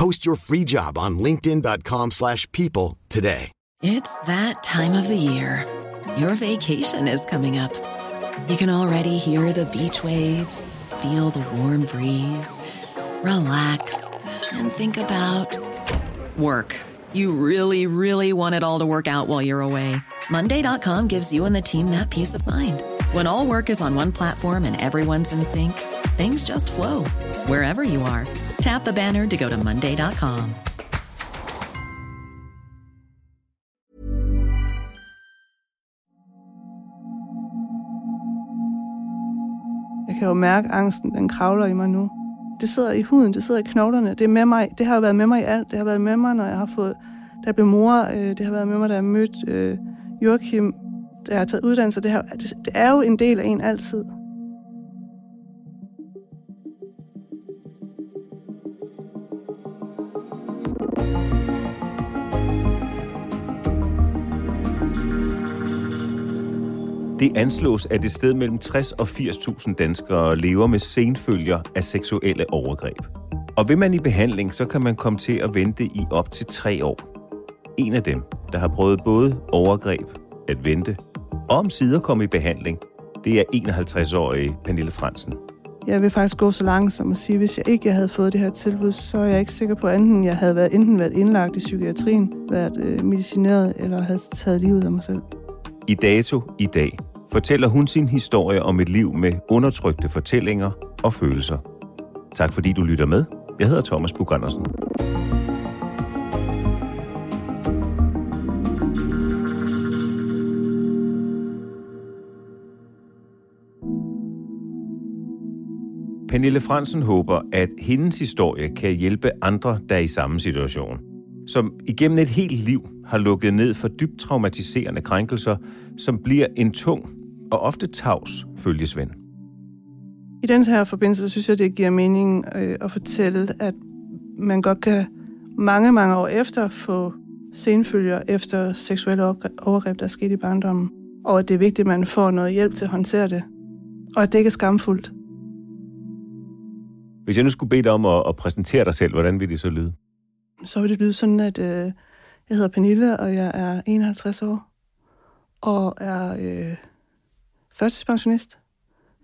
Post your free job on linkedin.com/people slash people today. It's that time of the year. Your vacation is coming up. You can already hear the beach waves, feel the warm breeze, relax, and think about work. You really, really want it all to work out while you're away. Monday.com gives you and the team that peace of mind. When all work is on one platform and everyone's in sync, things just flow wherever you are. Tap the banner to go to Monday.com. Jeg kan jo mærke, angsten den kravler i mig nu. Det sidder i huden, det sidder i knoglerne. Det, er med mig. det har jo været med mig i alt. Det har været med mig, når jeg har fået, da jeg blev mor. Øh, det har været med mig, da jeg mødte øh, Joachim. Da jeg har taget uddannelse. Det, har, det, det er jo en del af en altid. Det anslås, at et sted mellem 60 og 80.000 danskere lever med senfølger af seksuelle overgreb. Og vil man i behandling, så kan man komme til at vente i op til tre år. En af dem, der har prøvet både overgreb, at vente og om sider komme i behandling, det er 51-årige Pernille Fransen. Jeg vil faktisk gå så langt som at sige, at hvis jeg ikke havde fået det her tilbud, så er jeg ikke sikker på, at enten jeg havde været, enten været indlagt i psykiatrien, været øh, medicineret eller havde taget livet af mig selv. I dato i dag fortæller hun sin historie om et liv med undertrykte fortællinger og følelser. Tak fordi du lytter med. Jeg hedder Thomas Bug Andersen. Pernille Fransen håber, at hendes historie kan hjælpe andre, der er i samme situation. Som igennem et helt liv har lukket ned for dybt traumatiserende krænkelser, som bliver en tung og ofte tavs følgesvend. I den her forbindelse synes jeg, det giver mening øh, at fortælle, at man godt kan mange, mange år efter få senfølger efter seksuelle overgreb, der er sket i barndommen. Og at det er vigtigt, at man får noget hjælp til at håndtere det. Og at det ikke er skamfuldt. Hvis jeg nu skulle bede dig om at, at præsentere dig selv, hvordan vil det så lyde? Så vil det lyde sådan, at øh, jeg hedder Pernille, og jeg er 51 år. Og er øh, førtidspensionist,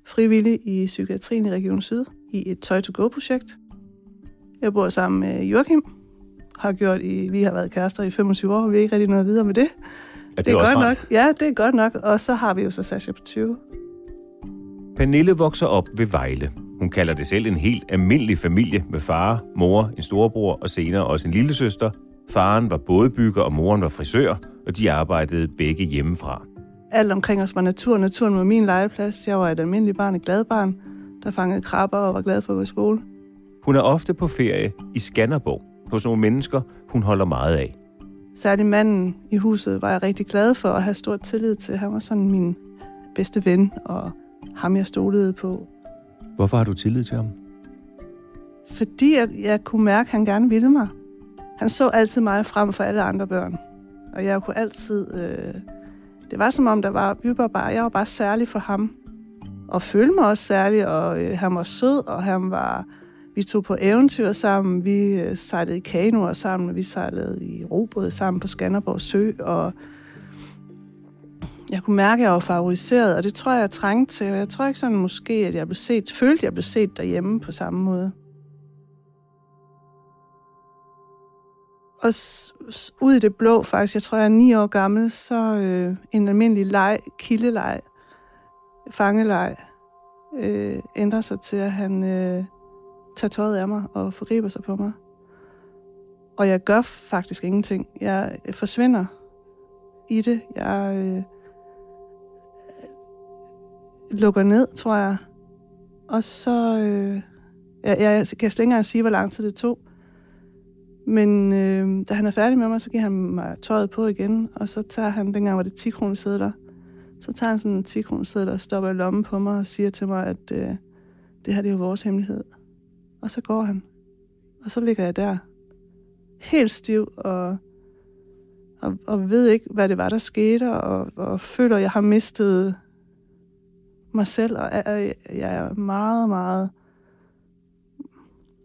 frivillig i psykiatrien i Region Syd, i et Tøj-to-go-projekt. Jeg bor sammen med Joachim, har gjort i, vi har været kærester i 25 år, og vi er ikke rigtig noget videre med det. Er det, det er godt nok. Ja, det er godt nok. Og så har vi jo så Sasha på 20. Pernille vokser op ved Vejle. Hun kalder det selv en helt almindelig familie med far, mor, en storebror og senere også en lillesøster. Faren var bådbygger, og moren var frisør, og de arbejdede begge hjemmefra. Alt omkring os var natur. Naturen var min legeplads. Jeg var et almindeligt barn, et glad barn, der fangede krabber og var glad for i skole. Hun er ofte på ferie i Skanderborg hos nogle mennesker, hun holder meget af. Særligt manden i huset var jeg rigtig glad for at have stor tillid til. Han var sådan min bedste ven, og ham jeg stolede på. Hvorfor har du tillid til ham? Fordi jeg, jeg kunne mærke, at han gerne ville mig. Han så altid mig frem for alle andre børn. Og jeg kunne altid... Øh, det var som om, der var, vi var bare, jeg var bare særlig for ham. Og følte mig også særlig, og øh, han var sød, og han var Vi tog på eventyr sammen, vi øh, sejlede i kanoer sammen, vi sejlede i robåd sammen på Skanderborg Sø, og jeg kunne mærke, at jeg var favoriseret, og det tror jeg, jeg trængte til. Jeg tror ikke sådan måske, at jeg blev set, følte, at jeg blev set derhjemme på samme måde. Og ud i det blå faktisk, jeg tror, jeg er ni år gammel, så øh, en almindelig leg, kildeleg, fangeleg, øh, ændrer sig til, at han øh, tager tøjet af mig og forgriber sig på mig. Og jeg gør faktisk ingenting. Jeg forsvinder i det. Jeg øh, lukker ned, tror jeg. Og så... Øh, jeg, jeg kan slet ikke engang sige, hvor lang tid det tog. Men øh, da han er færdig med mig, så giver han mig tøjet på igen, og så tager han, dengang var det 10 kroner sædler, så tager han sådan en 10 kroner sædler og stopper i lommen på mig og siger til mig, at øh, det her det er jo vores hemmelighed. Og så går han. Og så ligger jeg der, helt stiv og, og, og ved ikke, hvad det var, der skete, og, og føler, at jeg har mistet mig selv, og er, jeg er meget, meget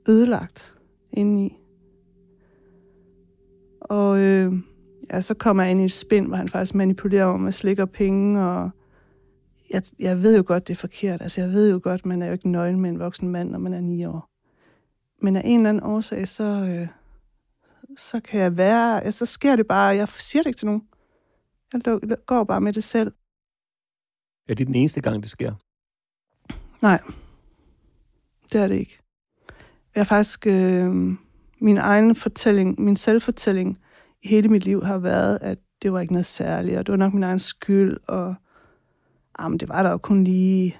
ødelagt indeni. Og øh, ja, så kommer jeg ind i et spind, hvor han faktisk manipulerer mig med slik og penge, og jeg, jeg ved jo godt, det er forkert. Altså, jeg ved jo godt, man er jo ikke nøgen med en voksen mand, når man er ni år. Men af en eller anden årsag, så, øh, så kan jeg være... Altså, så sker det bare, jeg siger det ikke til nogen. Jeg går bare med det selv. Er det den eneste gang, det sker? Nej, det er det ikke. Jeg har faktisk... Øh, min egen fortælling, min selvfortælling i hele mit liv har været, at det var ikke noget særligt, og det var nok min egen skyld, og jamen, det var der jo kun lige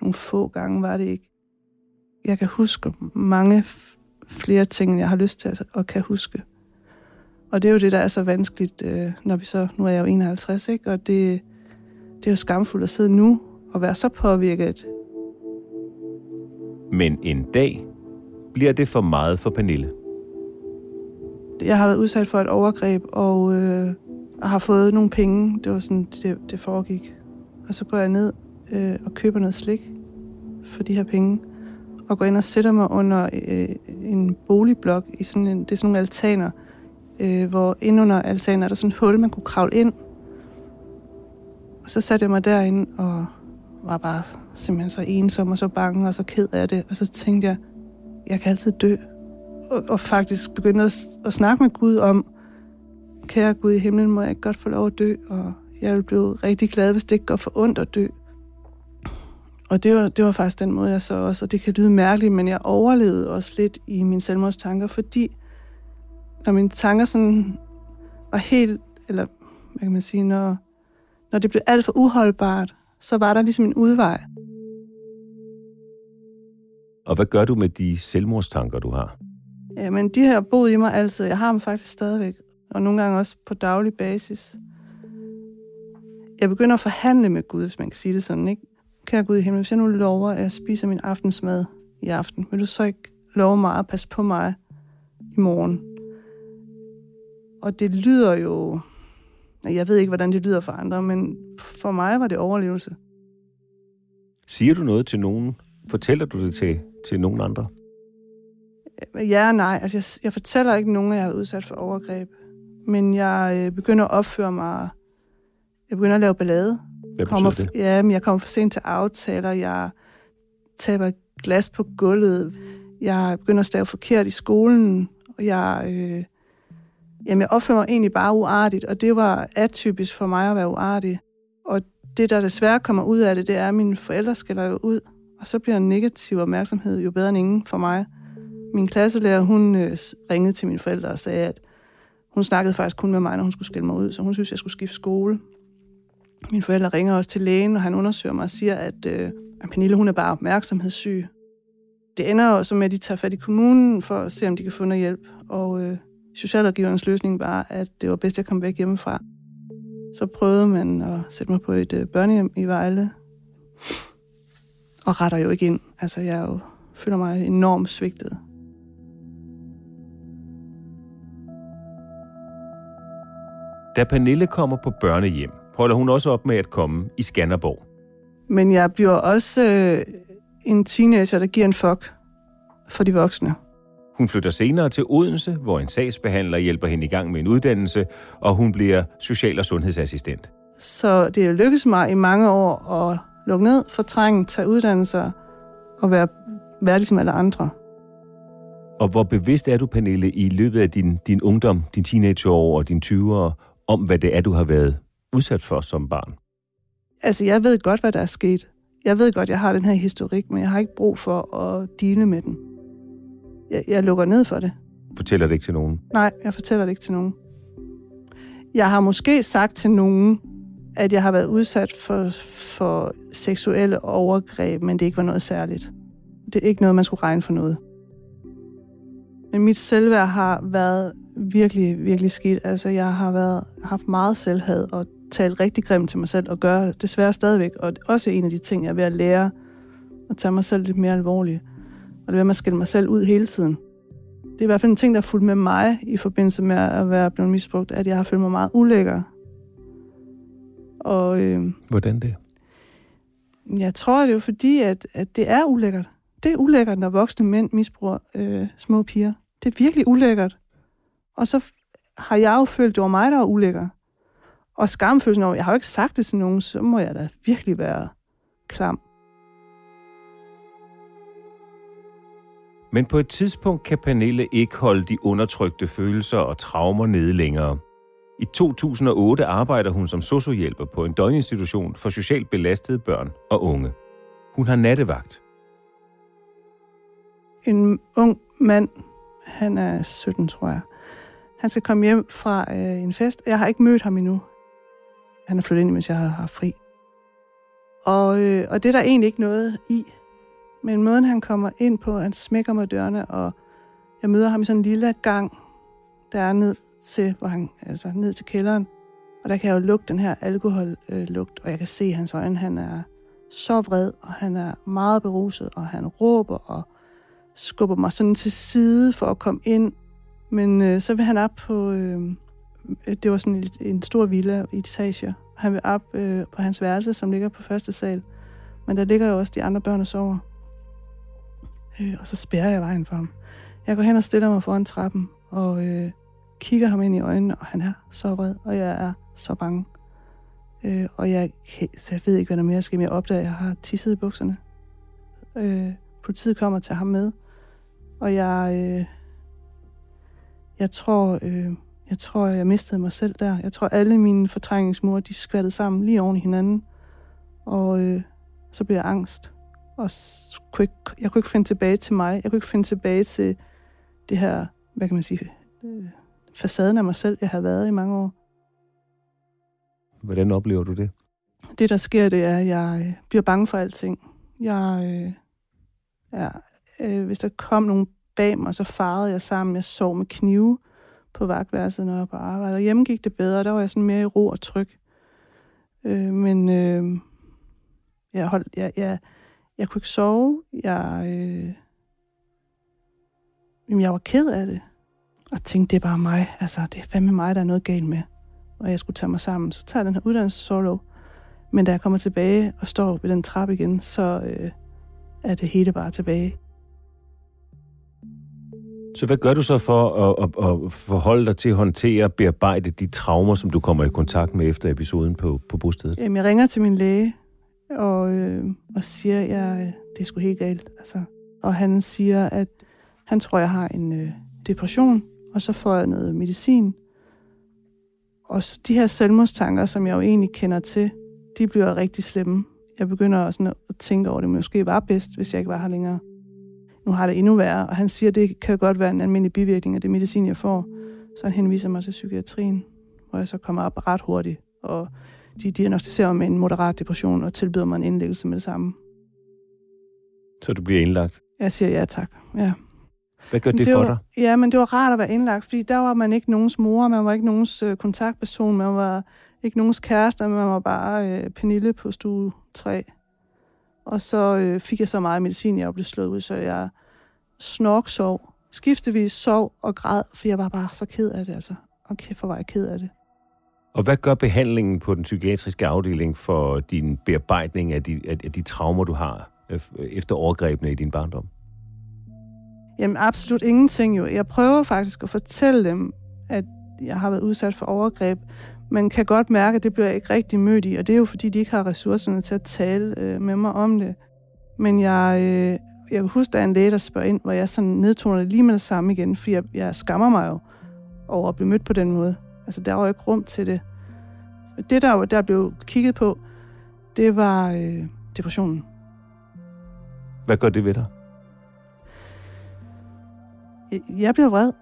nogle få gange, var det ikke. Jeg kan huske mange flere ting, end jeg har lyst til at, kan huske. Og det er jo det, der er så vanskeligt, øh, når vi så, nu er jeg jo 51, ikke? og det, det er jo skamfuldt at sidde nu og være så påvirket. Men en dag bliver det for meget for Pernille. Jeg har været udsat for et overgreb, og øh, har fået nogle penge. Det var sådan, det, det foregik. Og så går jeg ned øh, og køber noget slik for de her penge, og går ind og sætter mig under øh, en boligblok i sådan en, det er sådan nogle altaner, øh, hvor under altanen er der sådan et hul, man kunne kravle ind. Og så satte jeg mig derinde og var bare simpelthen så ensom og så bange og så ked af det. Og så tænkte jeg, jeg kan altid dø og, og faktisk begynde at, at snakke med Gud om, kære Gud i himlen, må jeg godt få lov at dø, og jeg vil blive rigtig glad, hvis det ikke går for ondt at dø. Og det var, det var faktisk den måde, jeg så også, og det kan lyde mærkeligt, men jeg overlevede også lidt i mine selvmordstanker, fordi når mine tanker sådan var helt, eller hvad kan man sige, når, når det blev alt for uholdbart, så var der ligesom en udvej. Og hvad gør du med de selvmordstanker, du har? Jamen, de har boet i mig altid. Jeg har dem faktisk stadigvæk. Og nogle gange også på daglig basis. Jeg begynder at forhandle med Gud, hvis man kan sige det sådan, ikke? Kære Gud i himlen, hvis jeg nu lover, at jeg spiser min aftensmad i aften, vil du så ikke love mig at passe på mig i morgen? Og det lyder jo... Jeg ved ikke, hvordan det lyder for andre, men for mig var det overlevelse. Siger du noget til nogen? Fortæller du det til, til nogen andre? Ja og nej. Altså, jeg, jeg fortæller ikke nogen, at jeg har udsat for overgreb. Men jeg øh, begynder at opføre mig... Jeg begynder at lave ballade. Hvad kommer, det? Ja, men jeg kommer for sent til aftaler. Jeg taber glas på gulvet. Jeg begynder at stave forkert i skolen. Og jeg, øh, jamen, jeg opfører mig egentlig bare uartigt. Og det var atypisk for mig at være uartig. Og det, der desværre kommer ud af det, det er, at mine forældre skælder jo ud. Og så bliver en negativ opmærksomhed jo bedre end ingen for mig. Min klasselærer, hun øh, ringede til mine forældre og sagde, at hun snakkede faktisk kun med mig, når hun skulle skille mig ud, så hun synes, jeg skulle skifte skole. Mine forældre ringer også til lægen, og han undersøger mig og siger, at, øh, at Pernille, hun er bare opmærksomhedssyg. Det ender også med, at de tager fat i kommunen for at se, om de kan få noget hjælp. Og øh, socialrådgiverens løsning var, at det var bedst, at jeg kom væk hjemmefra. Så prøvede man at sætte mig på et øh, børnehjem i Vejle. Og retter jo ikke ind. Altså, jeg jo, føler mig enormt svigtet. Da Pernille kommer på børnehjem, holder hun også op med at komme i Skanderborg. Men jeg bliver også øh, en teenager, der giver en fuck. for de voksne. Hun flytter senere til Odense, hvor en sagsbehandler hjælper hende i gang med en uddannelse, og hun bliver social- og sundhedsassistent. Så det er lykkedes mig i mange år at lukke ned, fortrænge, tage uddannelser og være værdig som alle andre. Og hvor bevidst er du, Pernille, i løbet af din, din ungdom, din teenageår og dine 20'ere, om hvad det er, du har været udsat for som barn? Altså, jeg ved godt, hvad der er sket. Jeg ved godt, jeg har den her historik, men jeg har ikke brug for at dele med den. Jeg, jeg lukker ned for det. Fortæller det ikke til nogen? Nej, jeg fortæller det ikke til nogen. Jeg har måske sagt til nogen, at jeg har været udsat for, for seksuelle overgreb, men det ikke var noget særligt. Det er ikke noget, man skulle regne for noget. Men mit selvværd har været virkelig, virkelig skidt. Altså, jeg har været, haft meget selvhad og talt rigtig grimt til mig selv og gør desværre stadigvæk. Og også en af de ting, jeg er ved at lære at tage mig selv lidt mere alvorligt. Og det er ved at skille mig selv ud hele tiden. Det er i hvert fald en ting, der er fulgt med mig i forbindelse med at være blevet misbrugt, at jeg har følt mig meget ulækker. Og, øh, Hvordan det? Jeg tror, det er jo fordi, at, at det er ulækkert. Det er ulækkert, når voksne mænd misbruger øh, små piger. Det er virkelig ulækkert. Og så har jeg jo følt, det var mig, der var ulækker. Og skamfølelsen over, jeg har jo ikke sagt det til nogen, så må jeg da virkelig være klam. Men på et tidspunkt kan Pernille ikke holde de undertrykte følelser og traumer nede længere. I 2008 arbejder hun som sociohjælper på en døgninstitution for socialt belastede børn og unge. Hun har nattevagt. En ung mand, han er 17, tror jeg. Han skal komme hjem fra øh, en fest. Jeg har ikke mødt ham endnu. Han er flyttet ind, mens jeg har haft fri. Og, øh, og det er der egentlig ikke noget i. Men måden, han kommer ind på, han smækker mig dørene, og jeg møder ham i sådan en lille gang, der er ned til, hvor han, altså ned til kælderen. Og der kan jeg jo lugte den her alkohollugt, og jeg kan se i hans øjne, han er så vred, og han er meget beruset, og han råber og skubber mig sådan til side for at komme ind. Men øh, så vil han op på, øh, det var sådan en, en stor villa i etager. Han vil op øh, på hans værelse, som ligger på første sal. Men der ligger jo også de andre børn og sover. Øh, og så spærrer jeg vejen for ham. Jeg går hen og stiller mig foran trappen, og øh, kigger ham ind i øjnene, og han er så vred, og jeg er så bange. Øh, og jeg, så jeg ved ikke, hvad der mere skal, men jeg opdager, at jeg har tisset i bukserne. Øh, politiet kommer til ham med, og jeg, øh, jeg tror, øh, jeg tror, jeg mistede mig selv der. Jeg tror, alle mine fortrængningsmure, de skvattede sammen lige oven i hinanden. Og øh, så blev jeg angst. Og kunne ikke, jeg kunne ikke finde tilbage til mig. Jeg kunne ikke finde tilbage til det her, hvad kan man sige, øh, facaden af mig selv, jeg har været i mange år. Hvordan oplever du det? Det, der sker, det er, at jeg bliver bange for alting. Jeg, øh, ja, øh, hvis der kom nogen bag mig, så farede jeg sammen. Jeg sov med knive på vagtværelset, når jeg var på arbejde. Og hjemme gik det bedre, der var jeg sådan mere i ro og tryg. Øh, men øh, jeg, holdt, jeg, jeg, jeg kunne ikke sove. Jeg, øh, jamen, jeg var ked af det. Og tænkte, det er bare mig. Altså, det er fandme mig, der er noget galt med. Og jeg skulle tage mig sammen. Så tager jeg den her uddannelsessorlov. Men da jeg kommer tilbage og står ved den trappe igen, så øh, er det hele bare tilbage. Så hvad gør du så for at, at, at forholde dig til at håndtere og bearbejde de traumer, som du kommer i kontakt med efter episoden på, på bostedet? Jamen, jeg ringer til min læge og, øh, og siger, at jeg, øh, det er sgu helt galt. Altså. Og han siger, at han tror, jeg har en øh, depression, og så får jeg noget medicin. Og de her selvmordstanker, som jeg jo egentlig kender til, de bliver rigtig slemme. Jeg begynder sådan at tænke over, at det måske var bedst, hvis jeg ikke var her længere. Nu har det endnu værre, og han siger, at det kan godt være en almindelig bivirkning af det medicin, jeg får. Så han henviser mig til psykiatrien, hvor jeg så kommer op ret hurtigt, og de diagnostiserer mig med en moderat depression og tilbyder mig en indlæggelse med det samme. Så du bliver indlagt? Jeg siger ja tak, ja. Hvad gør det, det for var, dig? Ja, men det var rart at være indlagt, fordi der var man ikke nogens mor, man var ikke nogens øh, kontaktperson, man var ikke nogens kæreste, man var bare øh, Pernille på stue 3. Og så øh, fik jeg så meget medicin, jeg blev slået ud, så jeg snork sov, skiftevis sov og græd, for jeg var bare så ked af det, altså. Og kæft, hvor var jeg ked af det. Og hvad gør behandlingen på den psykiatriske afdeling for din bearbejdning af de, af, af de traumer, du har øh, efter overgrebene i din barndom? Jamen absolut ingenting jo. Jeg prøver faktisk at fortælle dem, at jeg har været udsat for overgreb, men kan godt mærke, at det bliver jeg ikke rigtig mødt i, og det er jo fordi, de ikke har ressourcerne til at tale øh, med mig om det. Men jeg, øh, jeg kan huske, der er en læge, der spørger ind, hvor jeg sådan nedtoner det lige med det samme igen, fordi jeg, jeg skammer mig jo over at blive mødt på den måde. Altså, der var jo ikke rum til det. Det, der, der blev kigget på, det var øh, depressionen. Hvad gør det ved dig? Jeg, jeg bliver vred.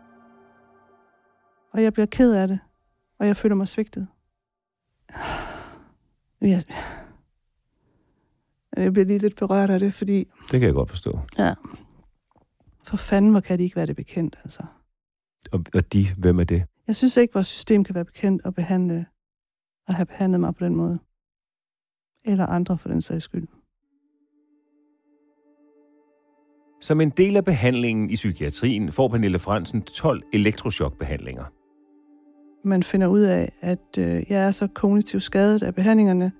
Og jeg bliver ked af det. Og jeg føler mig svigtet. Jeg, jeg bliver lige lidt berørt af det, fordi... Det kan jeg godt forstå. Ja. For fanden, hvor kan de ikke være det bekendt, altså. Og, og de, hvem er det? Jeg synes ikke, vores system kan være bekendt at behandle og have behandlet mig på den måde. Eller andre for den sags skyld. Som en del af behandlingen i psykiatrien får Pernille Fransen 12 elektrochokbehandlinger. Man finder ud af, at øh, jeg er så kognitivt skadet af behandlingerne,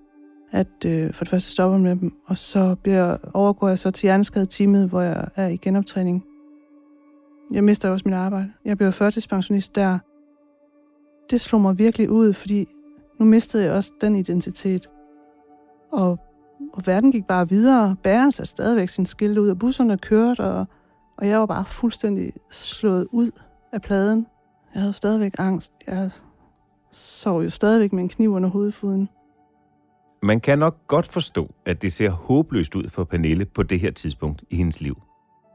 at øh, for det første stopper med dem, og så bliver, overgår jeg så til hjerneskadeteamet, hvor jeg er i genoptræning. Jeg mister også mit arbejde. Jeg blev førtidspensionist der. Det slog mig virkelig ud, fordi nu mistede jeg også den identitet. Og, og verden gik bare videre. Bæren satte stadigvæk sin skilte ud, og busserne kørte, og, og jeg var bare fuldstændig slået ud af pladen. Jeg havde stadigvæk angst. Jeg sov jo stadigvæk med en kniv under hovedfuden. Man kan nok godt forstå, at det ser håbløst ud for Pernille på det her tidspunkt i hendes liv.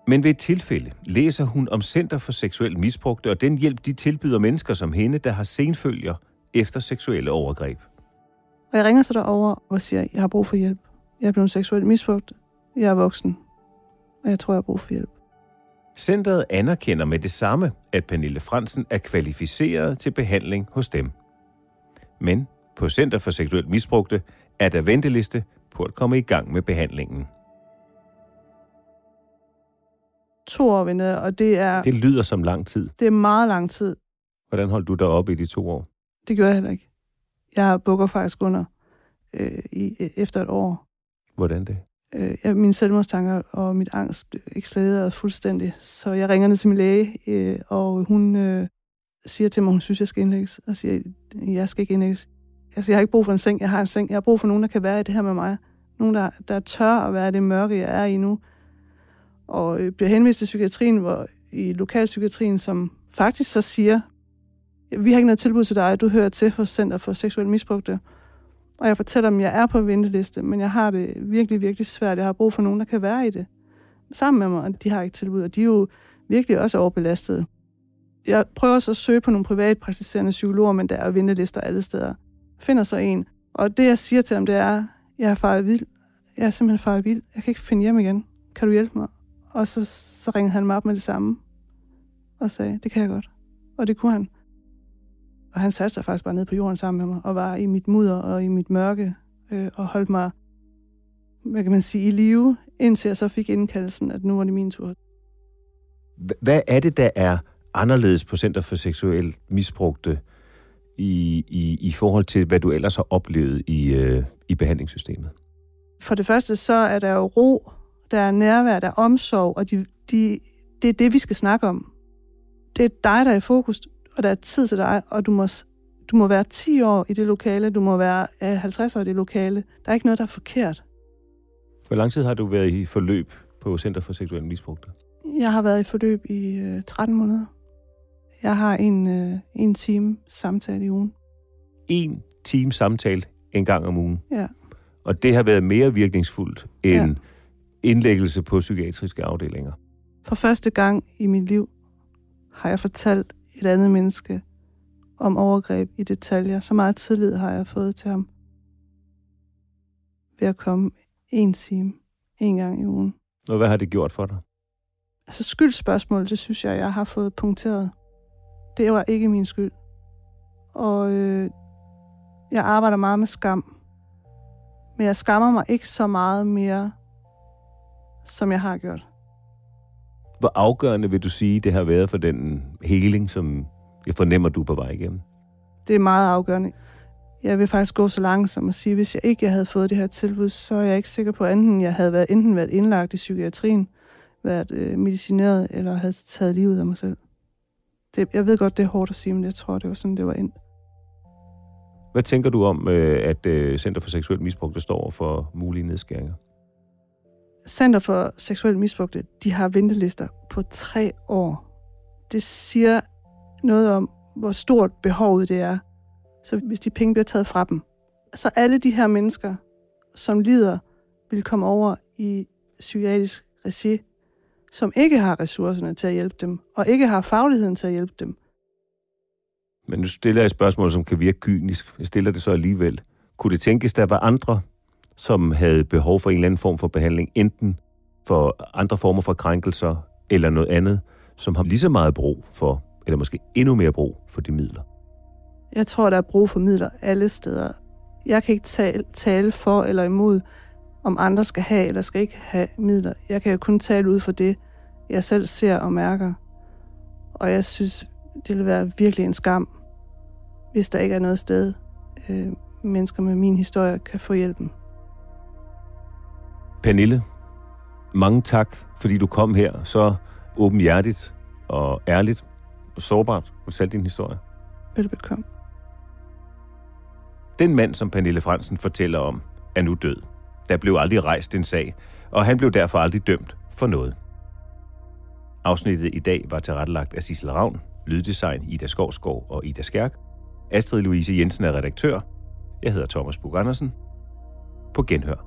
Men ved et tilfælde læser hun om Center for Seksuel Misbrugte og den hjælp, de tilbyder mennesker som hende, der har senfølger efter seksuelle overgreb. Og jeg ringer så derover og siger, at jeg har brug for hjælp. Jeg er blevet seksuelt misbrugt. Jeg er voksen. Og jeg tror, jeg har brug for hjælp. Centeret anerkender med det samme, at Pernille Fransen er kvalificeret til behandling hos dem. Men på Center for Seksuelt Misbrugte er der venteliste på at komme i gang med behandlingen. To år ventede, og det er, Det lyder som lang tid. det er meget lang tid. Hvordan holdt du dig op i de to år? Det gør jeg heller ikke. Jeg bukker faktisk under øh, i, efter et år. Hvordan det? Øh, mine selvmordstanker og mit angst blev eksploderede fuldstændig. Så jeg ringer ned til min læge, øh, og hun øh, siger til mig, hun synes, jeg skal indlægges. Og siger, jeg skal ikke indlægges. Altså, jeg har ikke brug for en seng. Jeg har en seng. Jeg har brug for nogen, der kan være i det her med mig. Nogen, der, der tør at være i det mørke, jeg er i nu. Og øh, bliver henvist til psykiatrien, hvor i lokalpsykiatrien, som faktisk så siger, vi har ikke noget tilbud til dig, du hører til hos Center for Seksuel Misbrugte. Og jeg fortæller dem, at jeg er på venteliste, men jeg har det virkelig, virkelig svært. Jeg har brug for nogen, der kan være i det. Sammen med mig, og de har ikke tilbud, og de er jo virkelig også overbelastede. Jeg prøver så at søge på nogle privatpraktiserende psykologer, men der er ventelister alle steder. Jeg finder så en, og det jeg siger til dem, det er, jeg er faret vild. Jeg er simpelthen faret vild. Jeg kan ikke finde hjem igen. Kan du hjælpe mig? Og så, så ringede han mig op med det samme og sagde, det kan jeg godt. Og det kunne han. Og han satte sig faktisk bare ned på jorden sammen med mig, og var i mit mudder og i mit mørke, øh, og holdt mig, hvad kan man sige, i live, indtil jeg så fik indkaldelsen, at nu var det min tur. Hvad er det, der er anderledes på Center for Seksuel Misbrugte i, i, i forhold til, hvad du ellers har oplevet i, øh, i behandlingssystemet? For det første, så er der jo ro, der er nærvær, der er omsorg, og de, de, det er det, vi skal snakke om. Det er dig, der er i fokus, og der er tid til dig, og du må, du må være 10 år i det lokale, du må være øh, 50 år i det lokale. Der er ikke noget, der er forkert. Hvor lang tid har du været i forløb på Center for Seksuel Misbrugte? Jeg har været i forløb i øh, 13 måneder. Jeg har en, øh, en time samtale i ugen. En time samtale en gang om ugen. Ja. Og det har været mere virkningsfuldt end Ja. indlæggelse på psykiatriske afdelinger. For første gang i mit liv har jeg fortalt et andet menneske om overgreb i detaljer. Så meget tillid har jeg fået til ham ved at komme en time, en gang i ugen. Og hvad har det gjort for dig? Altså skyldspørgsmål, det synes jeg, jeg har fået punkteret. Det var ikke min skyld. Og øh, jeg arbejder meget med skam. Men jeg skammer mig ikke så meget mere, som jeg har gjort. Hvor afgørende vil du sige, det har været for den heling, som jeg fornemmer, du er på vej igennem? Det er meget afgørende. Jeg vil faktisk gå så langt som at sige, hvis jeg ikke havde fået det her tilbud, så er jeg ikke sikker på, at enten jeg havde været, enten været indlagt i psykiatrien, været øh, medicineret eller havde taget livet af mig selv. Det, jeg ved godt, det er hårdt at sige, men jeg tror, det var sådan, det var ind. Hvad tænker du om, øh, at øh, Center for Seksuel Misbrug der står for mulige nedskæringer? Center for Seksuel Misbrugte, de har ventelister på tre år. Det siger noget om, hvor stort behovet det er. Så hvis de penge bliver taget fra dem, så alle de her mennesker, som lider, vil komme over i psykiatrisk regi, som ikke har ressourcerne til at hjælpe dem, og ikke har fagligheden til at hjælpe dem. Men nu stiller jeg et spørgsmål, som kan virke kynisk. Jeg stiller det så alligevel. Kunne det tænkes, der var andre, som havde behov for en eller anden form for behandling, enten for andre former for krænkelser eller noget andet, som har lige så meget brug for, eller måske endnu mere brug for de midler? Jeg tror, der er brug for midler alle steder. Jeg kan ikke tale, tale for eller imod, om andre skal have eller skal ikke have midler. Jeg kan jo kun tale ud for det, jeg selv ser og mærker. Og jeg synes, det ville være virkelig en skam, hvis der ikke er noget sted, øh, mennesker med min historie kan få hjælpen. Pernille, mange tak, fordi du kom her så åbenhjertigt og ærligt og sårbart og fortalte din historie. Velbekomme. Den mand, som Pernille Fransen fortæller om, er nu død. Der blev aldrig rejst en sag, og han blev derfor aldrig dømt for noget. Afsnittet i dag var tilrettelagt af Sissel Ravn, lyddesign Ida Skovsgaard og Ida Skærk. Astrid Louise Jensen er redaktør. Jeg hedder Thomas Bug Andersen. På genhør.